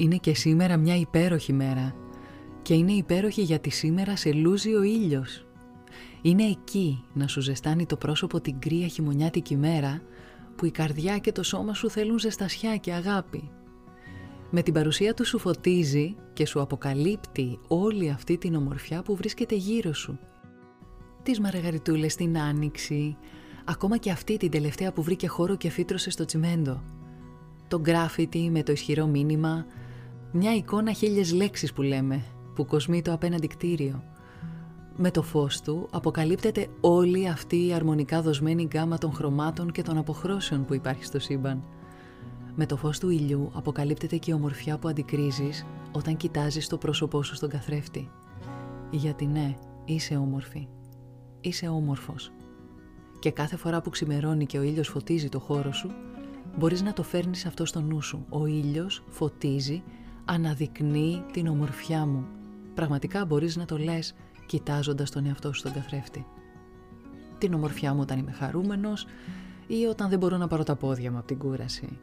Είναι και σήμερα μια υπέροχη μέρα. Και είναι υπέροχη γιατί σήμερα σε λούζει ο ήλιος. Είναι εκεί να σου ζεστάνει το πρόσωπο την κρύα χειμωνιάτικη μέρα που η καρδιά και το σώμα σου θέλουν ζεστασιά και αγάπη. Με την παρουσία του σου φωτίζει και σου αποκαλύπτει όλη αυτή την ομορφιά που βρίσκεται γύρω σου. Τις μαργαριτούλες στην άνοιξη, ακόμα και αυτή την τελευταία που βρήκε χώρο και φύτρωσε στο τσιμέντο. Το γκράφιτι με το ισχυρό μήνυμα, μια εικόνα χίλιες λέξεις που λέμε, που κοσμεί το απέναντι κτίριο. Με το φως του αποκαλύπτεται όλη αυτή η αρμονικά δοσμένη γκάμα των χρωμάτων και των αποχρώσεων που υπάρχει στο σύμπαν. Με το φως του ηλιού αποκαλύπτεται και η ομορφιά που αντικρίζεις όταν κοιτάζεις το πρόσωπό σου στον καθρέφτη. Γιατί ναι, είσαι όμορφη. Είσαι όμορφος. Και κάθε φορά που ξημερώνει και ο ήλιος φωτίζει το χώρο σου, μπορείς να το φέρνεις αυτό στο νου σου. Ο ήλιος φωτίζει, αναδεικνύει την ομορφιά μου. Πραγματικά μπορείς να το λες κοιτάζοντας τον εαυτό σου στον καθρέφτη. Την ομορφιά μου όταν είμαι χαρούμενος ή όταν δεν μπορώ να πάρω τα πόδια μου από την κούραση.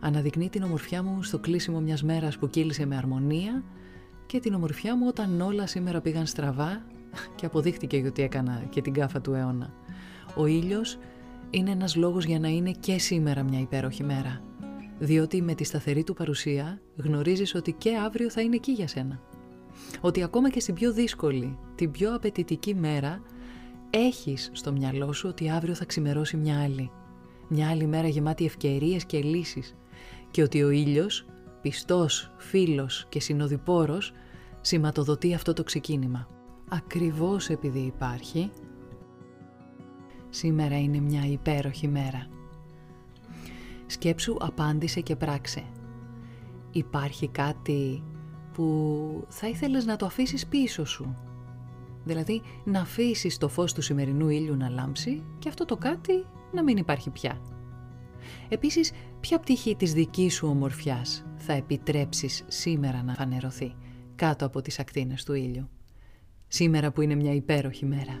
Αναδεικνύει την ομορφιά μου στο κλείσιμο μιας μέρας που κύλησε με αρμονία και την ομορφιά μου όταν όλα σήμερα πήγαν στραβά και αποδείχτηκε γιατί έκανα και την κάφα του αιώνα. Ο ήλιος είναι ένας λόγος για να είναι και σήμερα μια υπέροχη μέρα. Διότι με τη σταθερή του παρουσία γνωρίζεις ότι και αύριο θα είναι εκεί για σένα. Ότι ακόμα και στην πιο δύσκολη, την πιο απαιτητική μέρα, έχεις στο μυαλό σου ότι αύριο θα ξημερώσει μια άλλη. Μια άλλη μέρα γεμάτη ευκαιρίες και λύσεις. Και ότι ο ήλιος, πιστός, φίλος και συνοδοιπόρος, σηματοδοτεί αυτό το ξεκίνημα. Ακριβώς επειδή υπάρχει, Σήμερα είναι μια υπέροχη μέρα. Σκέψου, απάντησε και πράξε. Υπάρχει κάτι που θα ήθελες να το αφήσεις πίσω σου. Δηλαδή να αφήσεις το φως του σημερινού ήλιου να λάμψει και αυτό το κάτι να μην υπάρχει πια. Επίσης, ποια πτυχή της δικής σου ομορφιάς θα επιτρέψεις σήμερα να φανερωθεί κάτω από τις ακτίνες του ήλιου; Σήμερα που είναι μια υπέροχη μέρα.